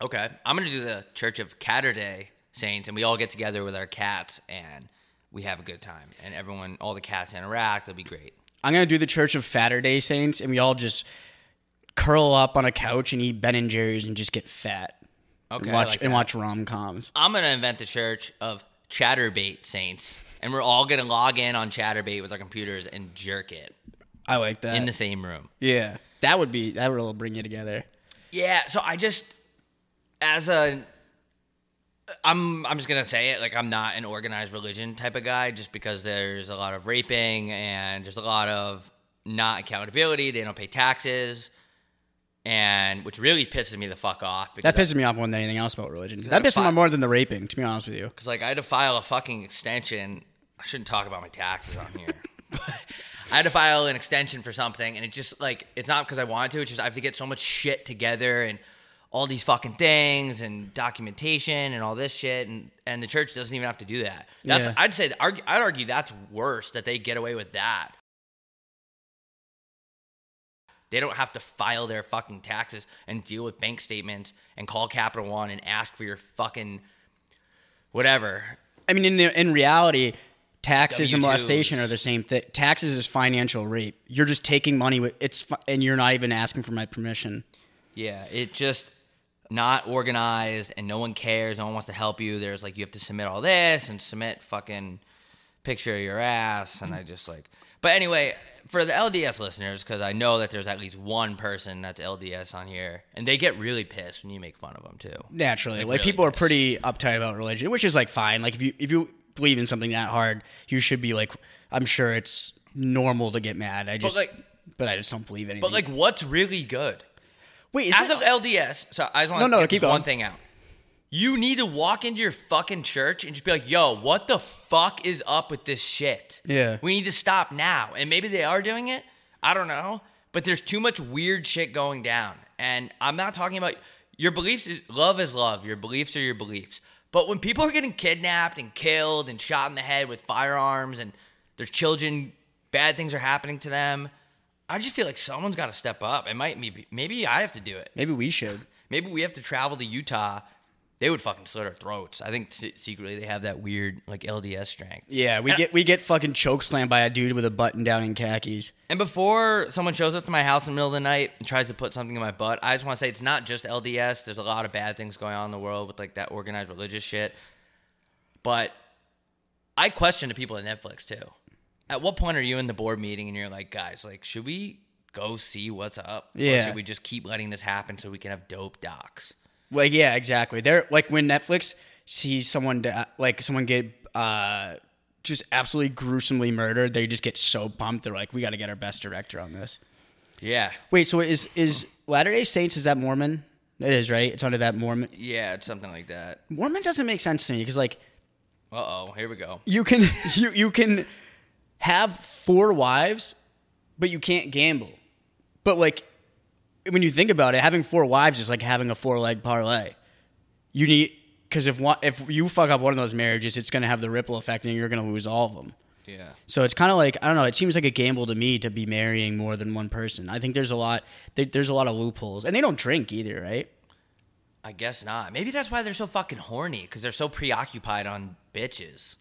Okay, I'm gonna do the Church of Catterday Saints, and we all get together with our cats and we have a good time. And everyone, all the cats interact. It'll be great. I'm gonna do the Church of Fatter Day Saints, and we all just curl up on a couch and eat Ben and Jerry's and just get fat. Okay, and watch like and watch rom coms. I'm gonna invent the church of Chaturbate Saints, and we're all gonna log in on Chaturbate with our computers and jerk it I like that. in the same room. yeah, that would be that would bring you together. Yeah, so I just as a I'm I'm just gonna say it like I'm not an organized religion type of guy just because there's a lot of raping and there's a lot of not accountability. They don't pay taxes, and which really pisses me the fuck off. Because That pisses me off more than anything else about religion. That pisses me off more than the raping, to be honest with you. Because like I had to file a fucking extension. I shouldn't talk about my taxes on here. I had to file an extension for something, and it just like it's not because I wanted to. It's just I have to get so much shit together and all these fucking things and documentation and all this shit, and and the church doesn't even have to do that. That's Yeah. I'd say I'd argue that's worse that they get away with that. They don't have to file their fucking taxes and deal with bank statements and call Capital One and ask for your fucking whatever. I mean, in the, in reality, taxes and W-2s. molestation are the same thing. Taxes is financial rape. You're just taking money with it's, fi- and you're not even asking for my permission. Yeah, it just not organized and no one cares. No one wants to help you. There's like you have to submit all this and submit fucking picture of your ass, and I just like. But anyway, for the LDS listeners, because I know that there's at least one person that's LDS on here, and they get really pissed when you make fun of them too. Naturally, Like, like, really people are pretty uptight about religion, which is like fine. Like if you if you believe in something that hard, you should be like. I'm sure it's normal to get mad. I just, like- but I just don't believe anything. But like, what's really good? wait, is As that- of LDS, so I just want No, to no, keep one going. thing out. You need to walk into your fucking church and just be like, "Yo, what the fuck is up with this shit?" Yeah. we need to stop now. And maybe they are doing it. I don't know, but there's too much weird shit going down. And I'm not talking about your beliefs. Is love is love. Your beliefs are your beliefs. But when people are getting kidnapped and killed and shot in the head with firearms and there's children, bad things are happening to them. I just feel like someone's got to step up. It might be maybe I have to do it. maybe we should. Maybe we have to travel to Utah. They would fucking slit our throats. I think se- secretly they have that weird like LDS strength. Yeah, we And- get we get fucking choke slammed by a dude with a button down in khakis. And before someone shows up to my house in the middle of the night and tries to put something in my butt, I just want to say it's not just LDS. There's a lot of bad things going on in the world with like that organized religious shit. But I question the people at Netflix too. At what point are you in the board meeting and you're like, guys, like, should we go see what's up? Or Yeah. should we just keep letting this happen so we can have dope docs? Like yeah, exactly. They're like when Netflix sees someone da- like someone get uh just absolutely gruesomely murdered, they just get so pumped. They're like, we got to get our best director on this. Yeah. Wait, so is is Latter Day Saints is that Mormon? It is right. It's under that Mormon. Yeah, it's something like that. Mormon doesn't make sense to me because like Uh oh, here we go. you can you you can have four wives, but you can't gamble. But like when you think about it, having four wives is like having a four leg parlay. You need because if one if you fuck up one of those marriages, it's gonna have the ripple effect, and you're gonna lose all of them. Yeah. So it's kind of like I don't know. It seems like a gamble to me to be marrying more than one person. I think there's a lot. there- There's a lot of loopholes, and they don't drink either, right? I guess not. Maybe that's why they're so fucking horny because they're so preoccupied on bitches.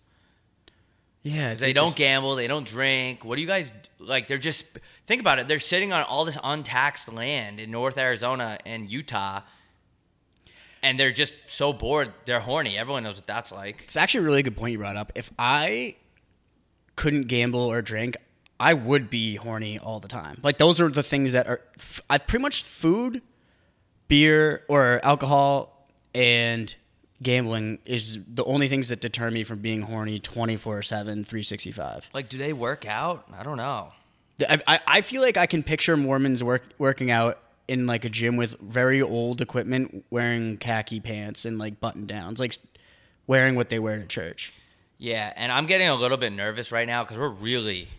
Yeah, They don't gamble. They don't drink. What do you guys like? They're just think about it. They're sitting on all this untaxed land in North Arizona and Utah, and they're just so bored. They're horny. Everyone knows what that's like. It's actually a really good point you brought up. If I couldn't gamble or drink, I would be horny all the time. Like those are the things that are I pretty much food, beer or alcohol and gambling is the only things that deter me from being horny 24/7 365. Like, do they work out? I don't know. I, I, I feel like I can picture Mormons work, working out in like a gym with very old equipment, wearing khaki pants and like button downs, like wearing what they wear to church. Yeah, and I'm getting a little bit nervous right now because we're really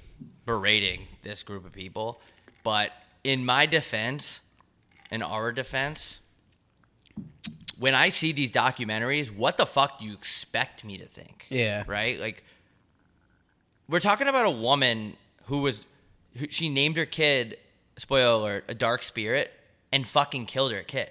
berating this group of people. But in my defense, in our defense, when I see these documentaries, what the fuck do you expect me to think? Yeah. Right? Like, we're talking about a woman who was, who, she named her kid, spoiler alert, a dark spirit, and fucking killed her kid.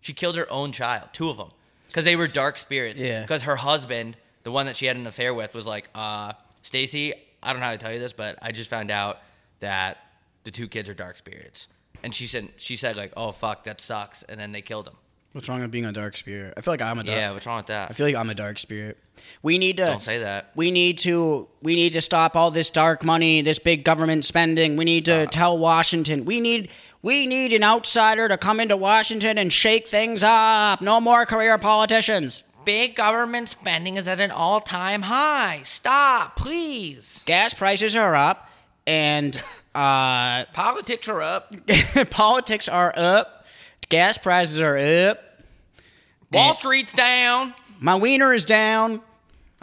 She killed her own child, two of them, because they were dark spirits. Yeah. Because her husband, the one that she had an affair with, was like, uh, Stacy, I don't know how to tell you this, but I just found out that the two kids are dark spirits. And she said, she said like, oh fuck, that sucks. And then they killed him. What's wrong with being a dark spirit? I feel like I'm a dark. Yeah, what's wrong with that? I feel like I'm a dark spirit. We need to. Don't say that. We need to. We need to stop all this dark money, this big government spending. We need to tell Washington. We need. We need an outsider to come into Washington and shake things up. No more career politicians. Big government spending is at an all time high. Stop, please. Gas prices are up, and uh, Politics are up. politics are up. Gas prices are up. Wall And- Street's down. My wiener is down.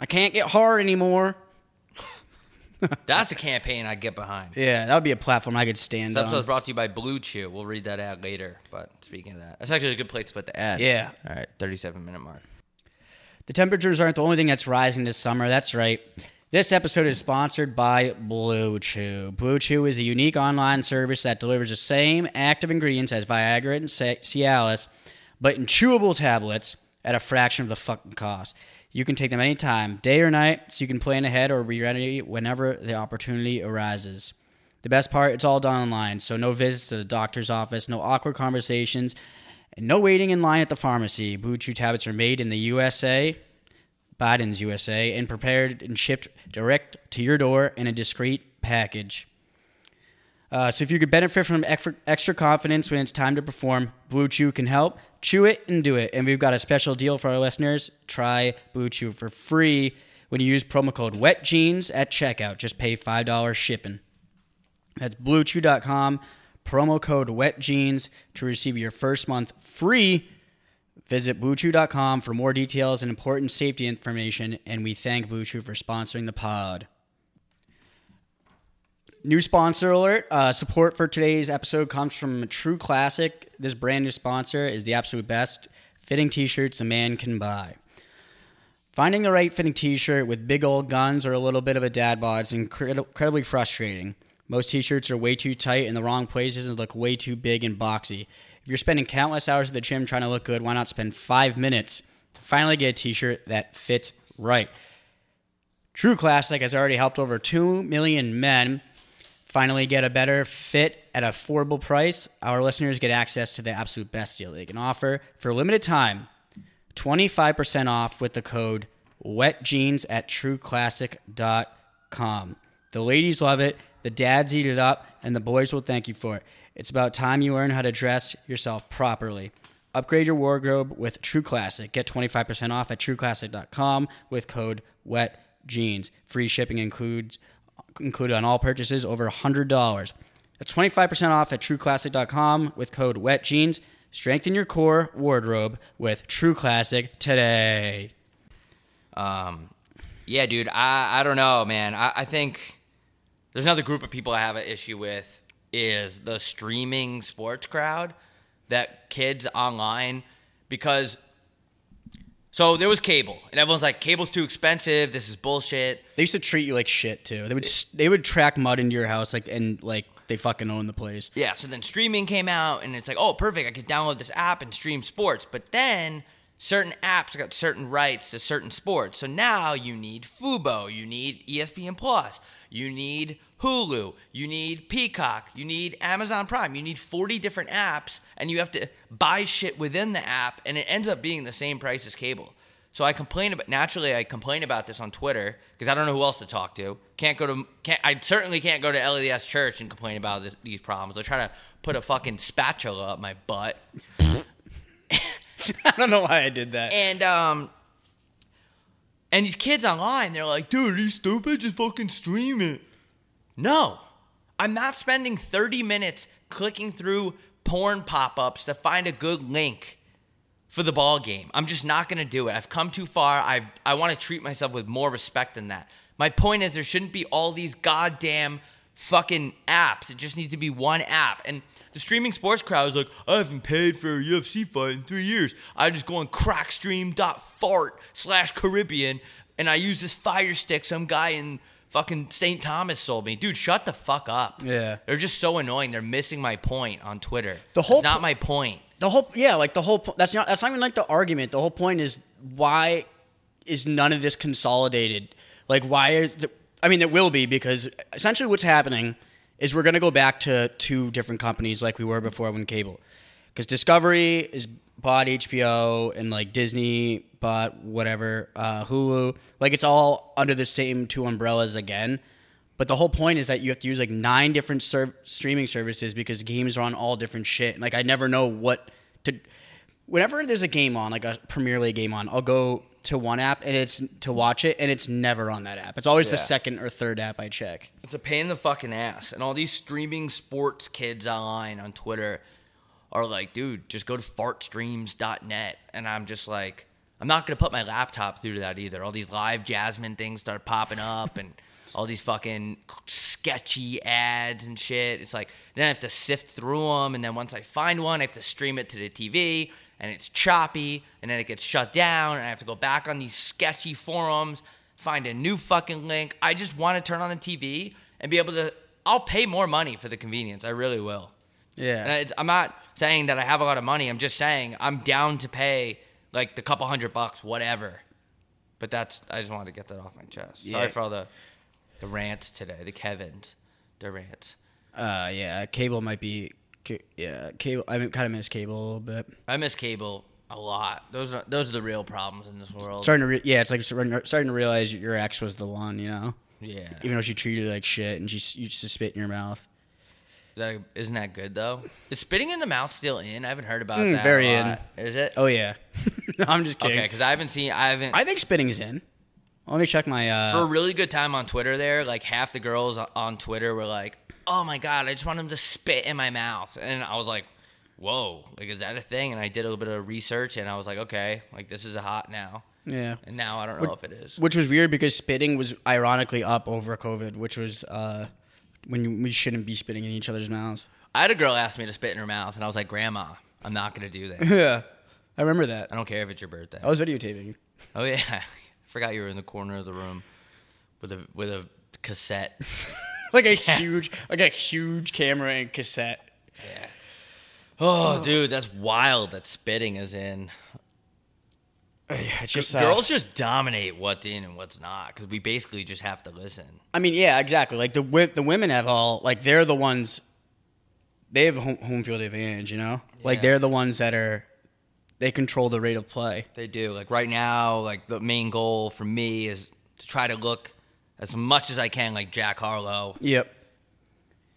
I can't get hard anymore. That's a campaign I get behind. Yeah, that would be a platform I could stand This episode is on. brought to you by Blue Chew. We'll read that ad later. But speaking of that, that's actually a good place to put the ad. Yeah. All right, 37 minute mark. The temperatures aren't the only thing that's rising this summer. That's right. This episode is sponsored by Blue Chew. Blue Chew is a unique online service that delivers the same active ingredients as Viagra and Ci- Cialis, but in chewable tablets at a fraction of the fucking cost. You can take them anytime, day or night, so you can plan ahead or be ready whenever the opportunity arises. The best part, it's all done online, so no visits to the doctor's office, no awkward conversations, and no waiting in line at the pharmacy. Blue Chew tablets are made in the USA, Biden's USA, and prepared and shipped direct to your door in a discreet package. Uh, so if you could benefit from extra, confidence when it's time to perform, Blue Chew can help. Chew it and do it. And we've got a special deal for our listeners. Try Blue Chew for free when you use promo code WETJEANS at checkout. Just pay $5 shipping. That's bluechew.com, promo code WETJEANS to receive your first month free. Visit bluechew.com for more details and important safety information. And we thank Blue Chew for sponsoring the pod. New sponsor alert. Uh, support for today's episode comes from True Classic. This brand new sponsor is the absolute best fitting t shirts a man can buy. Finding the right fitting t shirt with big old guns or a little bit of a dad bod is incred- incredibly frustrating. Most t shirts are way too tight in the wrong places and look way too big and boxy. You're spending countless hours at the gym trying to look good, why not spend five minutes to finally get a t shirt that fits right? True Classic has already helped over 2 million men finally get a better fit at an affordable price. Our listeners get access to the absolute best deal they can offer for a limited time 25% off with the code wet jeans at trueclassic.com. The ladies love it, the dads eat it up, and the boys will thank you for it. It's about time you learn how to dress yourself properly. Upgrade your wardrobe with True Classic. Get 25% off at trueclassic.com with code WETJEANS. Free shipping includes included on all purchases over $100. That's 25% off at trueclassic.com with code WETJEANS. Strengthen your core wardrobe with True Classic today. Um, yeah, dude. I I don't know, man. I, I think there's another group of people I have an issue with is the streaming sports crowd that kids online because so there was cable and everyone's like cable's too expensive this is bullshit They used to treat you like shit too. They would they would track mud into your house like and like they fucking own the place. yeah so then streaming came out and it's like oh perfect i could download this app and stream sports but then certain apps got certain rights to certain sports so now you need fubo you need espn plus you need hulu you need peacock you need amazon prime you need 40 different apps and you have to buy shit within the app and it ends up being the same price as cable so I complain about naturally I complain about this on Twitter because I don't know who else to talk to. Can't go to can't I certainly can't go to LDS Church and complain about this, these problems. I try to put a fucking spatula up my butt. I don't know why I did that. And um and these kids online, they're like, dude, are you stupid? Just fucking stream it. No. I'm not spending 30 minutes clicking through porn pop-ups to find a good link for the ball game. I'm just not going to do it. I've come too far. I I want to treat myself with more respect than that. My point is there shouldn't be all these goddamn fucking apps. It just needs to be one app. And the streaming sports crowd is like, I haven't paid for a UFC fight in three years. I just go on crackstream.fart slash Caribbean and I use this fire stick some guy in fucking St. Thomas sold me. Dude, shut the fuck up. Yeah. They're just so annoying. They're missing my point on Twitter. The whole It's not po- my point. the whole yeah, like the whole po- that's not that's not even like the argument. The whole point is why is none of this consolidated? Like why is the, I mean it will be because essentially what's happening is we're going to go back to two different companies like we were before when cable. Cuz Discovery is bought HBO and like Disney bought whatever uh Hulu. Like it's all under the same two umbrellas again. But the whole point is that you have to use like nine different serv- streaming services because games are on all different shit. Like I never know what to. Whenever there's a game on, like a Premier League game on, I'll go to one app and it's to watch it, and it's never on that app. It's always the Yeah. second or third app I check. It's a pain in the fucking ass. And all these streaming sports kids online on Twitter are like, dude, just go to fartstreams.net. And I'm just like, I'm not going to put my laptop through that either. All these LiveJasmin things start popping up and all these fucking sketchy ads and shit. It's like, then I have to sift through them. And then once I find one, I have to stream it to the TV. And it's choppy. And then it gets shut down. And I have to go back on these sketchy forums, find a new fucking link. I just want to turn on the TV and be able to. I'll pay more money for the convenience. I really will. And Yeah, it's, I'm not saying that I have a lot of money. I'm just saying I'm down to pay like the couple hundred bucks, whatever. But that's I just wanted to get that off my chest. Sorry Yeah. for all the the rants today, the Kevin's, the rants. uh, yeah. Cable might be. Yeah, cable. I kind of miss cable a little bit. I miss cable a lot. Those are those are the real problems in this world. Starting to re- yeah, it's like starting to realize your ex was the one. You know, Yeah, even though she treated you like shit and she used to spit in your mouth. Is that, isn't that good though? Is spitting in the mouth still in? I haven't heard about Mm, that. very in. Is it? Oh yeah. no, I'm just kidding. okay, because I haven't seen. I haven't. I think spitting's in. Let me check my. for a uh really good time on Twitter there, like half the girls on Twitter were like, "Oh my god, I just want him to spit in my mouth," and I was like, "Whoa, like is that a thing?" And I did a little bit of research, and I was like, "Okay, like this is a hot now." Yeah. And now I don't know if it is. Which was weird because spitting was ironically up over COVID, which was uh when you, we shouldn't be spitting in each other's mouths. I had a girl ask me to spit in her mouth, and I was like, "Grandma, I'm not gonna do that. Yeah. I remember that. I don't care if it's your birthday." I was videotaping. Oh yeah, I forgot you were in the corner of the room with a with a cassette. Like a huge like a huge camera and cassette. Yeah. Oh, dude, that's wild. That spitting is in. It's just uh, Girls just dominate what's in and what's not because we basically just have to listen. I mean, yeah, exactly. Like the wi- the women have all like they're the ones. They have home, home field advantage, you know. Like Yeah. they're the ones that are they control the rate of play. They do. Like right now, like the main goal for me is to try to look as much as I can like Jack Harlow. Yep.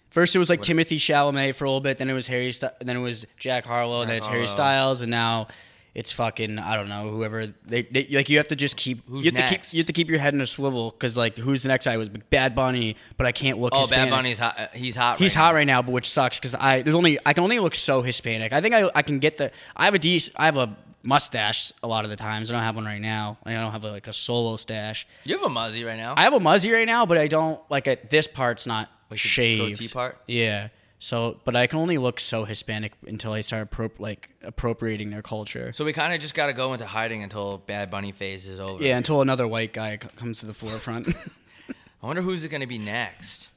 First it was like Timothée Chalamet for a little bit, then it was Harry, St- then it was Jack Harlow, and then it's Harry Styles, and now it's fucking I don't know whoever they, they like. You have to just keep Who's you have to next? keep you have to keep your head in a swivel because like who's the next guy was Bad Bunny, but I can't look. Oh, Hispanic. Bad Bunny's hot. uh, He's hot. He's right hot now. right now, but which sucks because I there's only I can only look so Hispanic. I think I I can get the I have a dec I have a mustache a lot of the times. I don't have one right now. I don't have like a solo stash. You have a muzzy right now. I have a muzzy right now, but I don't like it. This part's not Like shaved. goatee part? Yeah. So, but I can only look so Hispanic until I start appro- like appropriating their culture. so we kind of just got to go into hiding until Bad Bunny phase is over. Yeah, until another white guy c- comes to the forefront. I wonder who's it going to be next.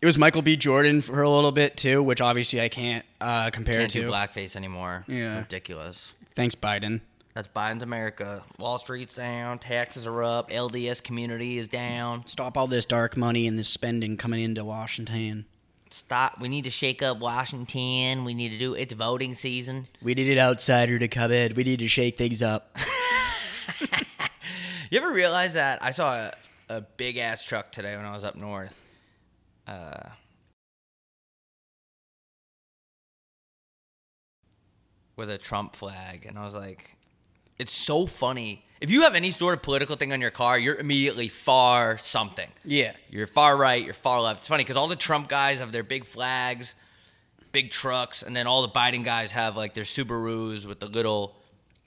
It was Michael B. Jordan for a little bit too, which obviously I can't uh, compare Can't to. do blackface anymore. Yeah. Ridiculous. Thanks, Biden. That's Biden's America. Wall Street's down. Taxes are up. LDS community is down. Stop all this dark money and this spending coming into Washington. Stop. We need to shake up Washington. We need to do. It's voting season. We need an outsider to come in. We need to shake things up. You ever realize that I saw a, a big ass truck today when I was up north? Uh, with a Trump flag, and I was like, "It's so funny." If you have any sort of political thing on your car, you're immediately far something. Yeah. You're far right, you're far left. It's funny because all the Trump guys have their big flags, big trucks, and then all the Biden guys have like their Subarus with the little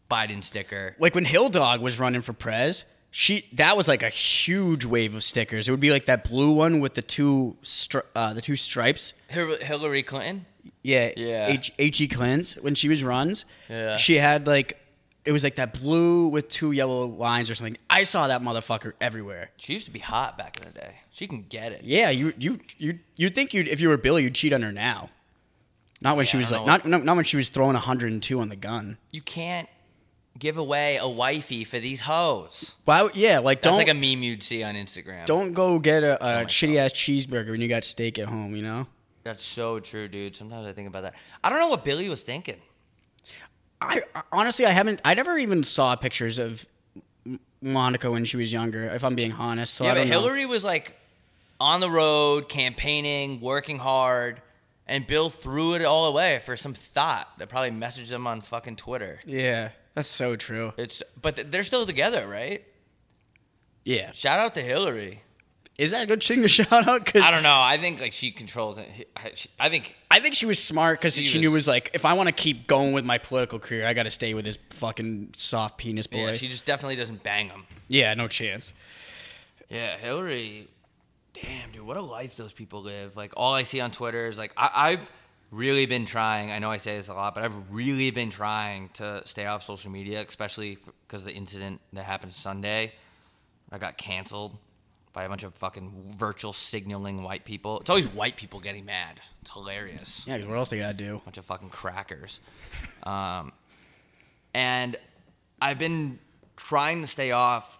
Biden sticker. like when Hill Dog was running for prez, she that was like a huge wave of stickers. It would be like that blue one with the two stri- uh, the two stripes. Hillary Clinton. Yeah, Yeah. H H E Clint's when she was runs. Yeah. she had like it was like that blue with two yellow lines or something. I saw that motherfucker everywhere. She used to be hot back in the day. She can get it. Yeah, you you you you'd think you'd if you were Billy, you'd cheat on her now. Not when Yeah, she was like not, not not when she was throwing 102 on the gun. You can't give away a wifey for these hoes. Why? Yeah, like That's don't like a meme you'd see on Instagram. don't go get a, a oh myself. shitty ass cheeseburger when you got steak at home. You know. That's so true, dude. Sometimes I think about that. I don't know what Billy was thinking. I I- honestly, I haven't. I never even saw pictures of M- Monica when she was younger. If I'm being honest, so yeah, but don't know. Hillary was like on the road, campaigning, working hard, and Bill threw it all away for some thot that probably messaged him on fucking Twitter. Yeah, that's so true. It's but they're still together, right? Yeah, Shout out to Hillary. is that a good thing to shout out? Because I don't know. I think like she controls it. I- think I think she was smart because She she, knew it was- was like, if I want to keep going with my political career, I got to stay with this fucking soft penis boy. yeah, Yeah, she just definitely doesn't bang him. Yeah, no chance. Yeah, Hillary. Damn, dude, what a life those people live. Like all I see on Twitter is like I, I've really been trying. I know I say this a lot, but I've really been trying to stay off social media, especially because the incident that happened Sunday. I got canceled by a bunch of fucking virtual signaling white people. It's always white people getting mad. It's hilarious Yeah, 'cause what else they gotta do? A bunch of fucking crackers. Um, and I've been trying to stay off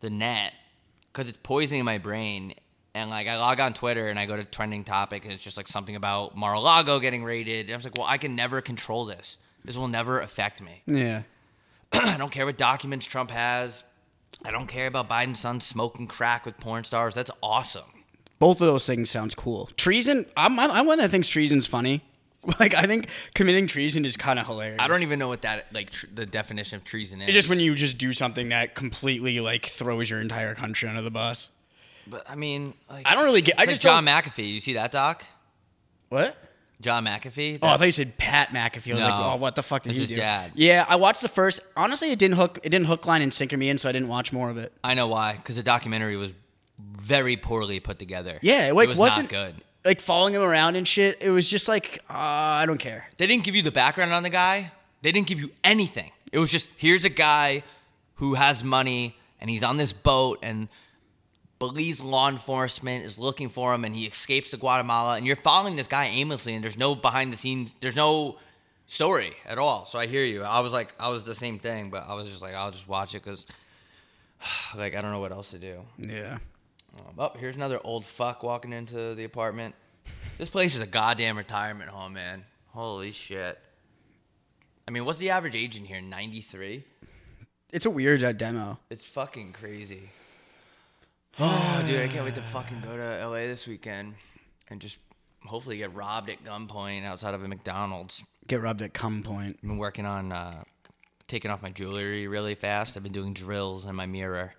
the net because it's poisoning my brain. And like I log on Twitter and I go to trending topic and it's just like something about Mar-a-Lago getting raided. And I was like, well, I can never control this. This will never affect me. Yeah, I don't care what documents Trump has. I don't care about Biden's son smoking crack with porn stars. That's awesome. both of those things sounds cool. Treason. I'm I'm, I'm one that thinks treason's funny. Like I think committing treason is kind of hilarious. I don't even know what that like tr- the definition of treason is. It's just when you just do something that completely like throws your entire country under the bus. But I mean, like, I don't really get- It's I like just John don't- McAfee. You see that doc? What? John McAfee. Oh, I thought you said Pat McAfee. I was like, oh, what the fuck did It's he his do? dad. Yeah, I watched the first. Honestly, it didn't hook. It didn't hook, line, and sinker me in, so I didn't watch more of it. I know why. Because the documentary was very poorly put together. Yeah, like it was wasn't not good. Like following him around and shit. It was just like, uh, I don't care. They didn't give you the background on the guy. They didn't give you anything. It was just here's a guy who has money and he's on this boat and Belize law enforcement is looking for him and he escapes to Guatemala and you're following this guy aimlessly and there's no behind the scenes there's no story at all. So I hear you. I was like I was the same thing, but I was just like I'll just watch it cuz like I don't know what else to do. Yeah. Um, oh, here's another old fuck walking into the apartment. This place is a goddamn retirement home, man. Holy shit. I mean, what's the average age in here? 93? It's a weird uh, demo. It's fucking crazy. Oh, dude, I can't wait to fucking go to LA this weekend and just hopefully get robbed at gunpoint outside of a McDonald's. Get robbed at gunpoint. I've been working on uh, taking off my jewelry really fast. I've been doing drills in my mirror.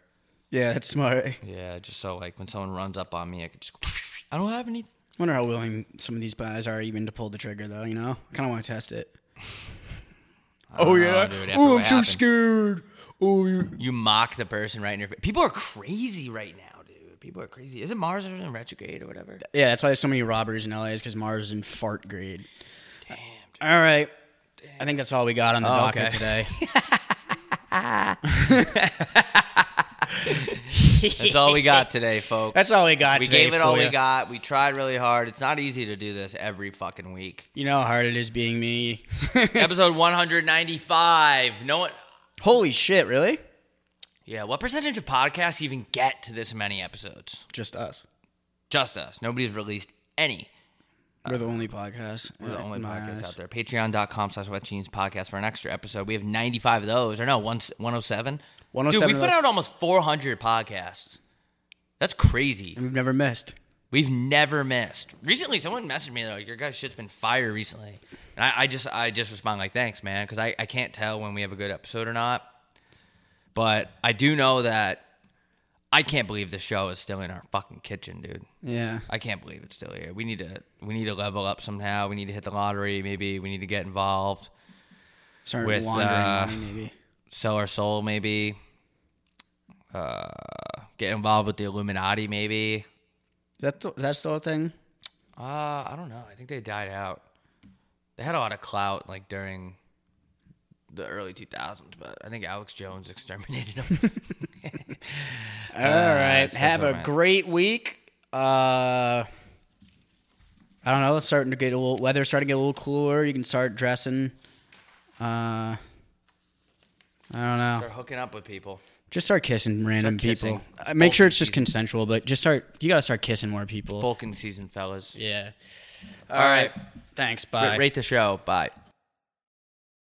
Yeah, that's smart. Yeah, just so like when someone runs up on me, I could just. I don't have anything. Wonder how willing some of these guys are even to pull the trigger, though. You know, I kind of want to test it. I don't know, dude, after oh, what I'm so happened. scared. Oh, you. You mock the person right in your face. People are crazy right now. People are crazy. Is it Mars or in retrograde or whatever? Yeah, that's why there's so many robbers in LA. Is because Mars is in fart grade. Damn. All right. I think that's all we got on the Oh, docket okay. today. That's all we got today, folks. That's all we got We today gave it for all ya. we got. We tried really hard. It's not easy to do this every fucking week. You know how hard it is being me. Episode 195. No one. Holy shit! Really? Yeah, what percentage of podcasts even get to this many episodes? Just us. Just us. Nobody's released any. We're the only podcast. We're the only podcast out there. Patreon.com slash Wet Jeans Podcast for an extra episode. We have 95 of those. Or no, one, 107. 107 Dude, we put out almost 400 podcasts. That's crazy. And we've never missed. We've never missed. Recently, someone messaged me like, "Your guys' shit's been fire recently," and I, I just, I just respond like, "Thanks, man," because I, I can't tell when we have a good episode or not. But I do know that I can't believe the show is still in our fucking kitchen, dude. Yeah. I can't believe it's still here. We need to, we need to level up somehow. We need to hit the lottery. Maybe we need to get involved, Start With, laundering uh, money, maybe. sell our soul, maybe. Uh, get involved with the Illuminati, maybe. That's that's still a thing. Uh, I don't know. I think they died out. They had a lot of clout like during the early 2000s, but I think Alex Jones exterminated them. All right. that's- Have a great week. Uh, I don't know. It's starting to get a little weather's starting to get a little cooler. You can start dressing. Uh, I don't know. Start hooking up with people. Just start kissing random Start kissing. people. It's Uh, make sure it's just season. consensual, but just start. You gotta start kissing more people. Vulcan season, fellas. Yeah. All right. Thanks. Ra- Bye. Rate the show. Bye.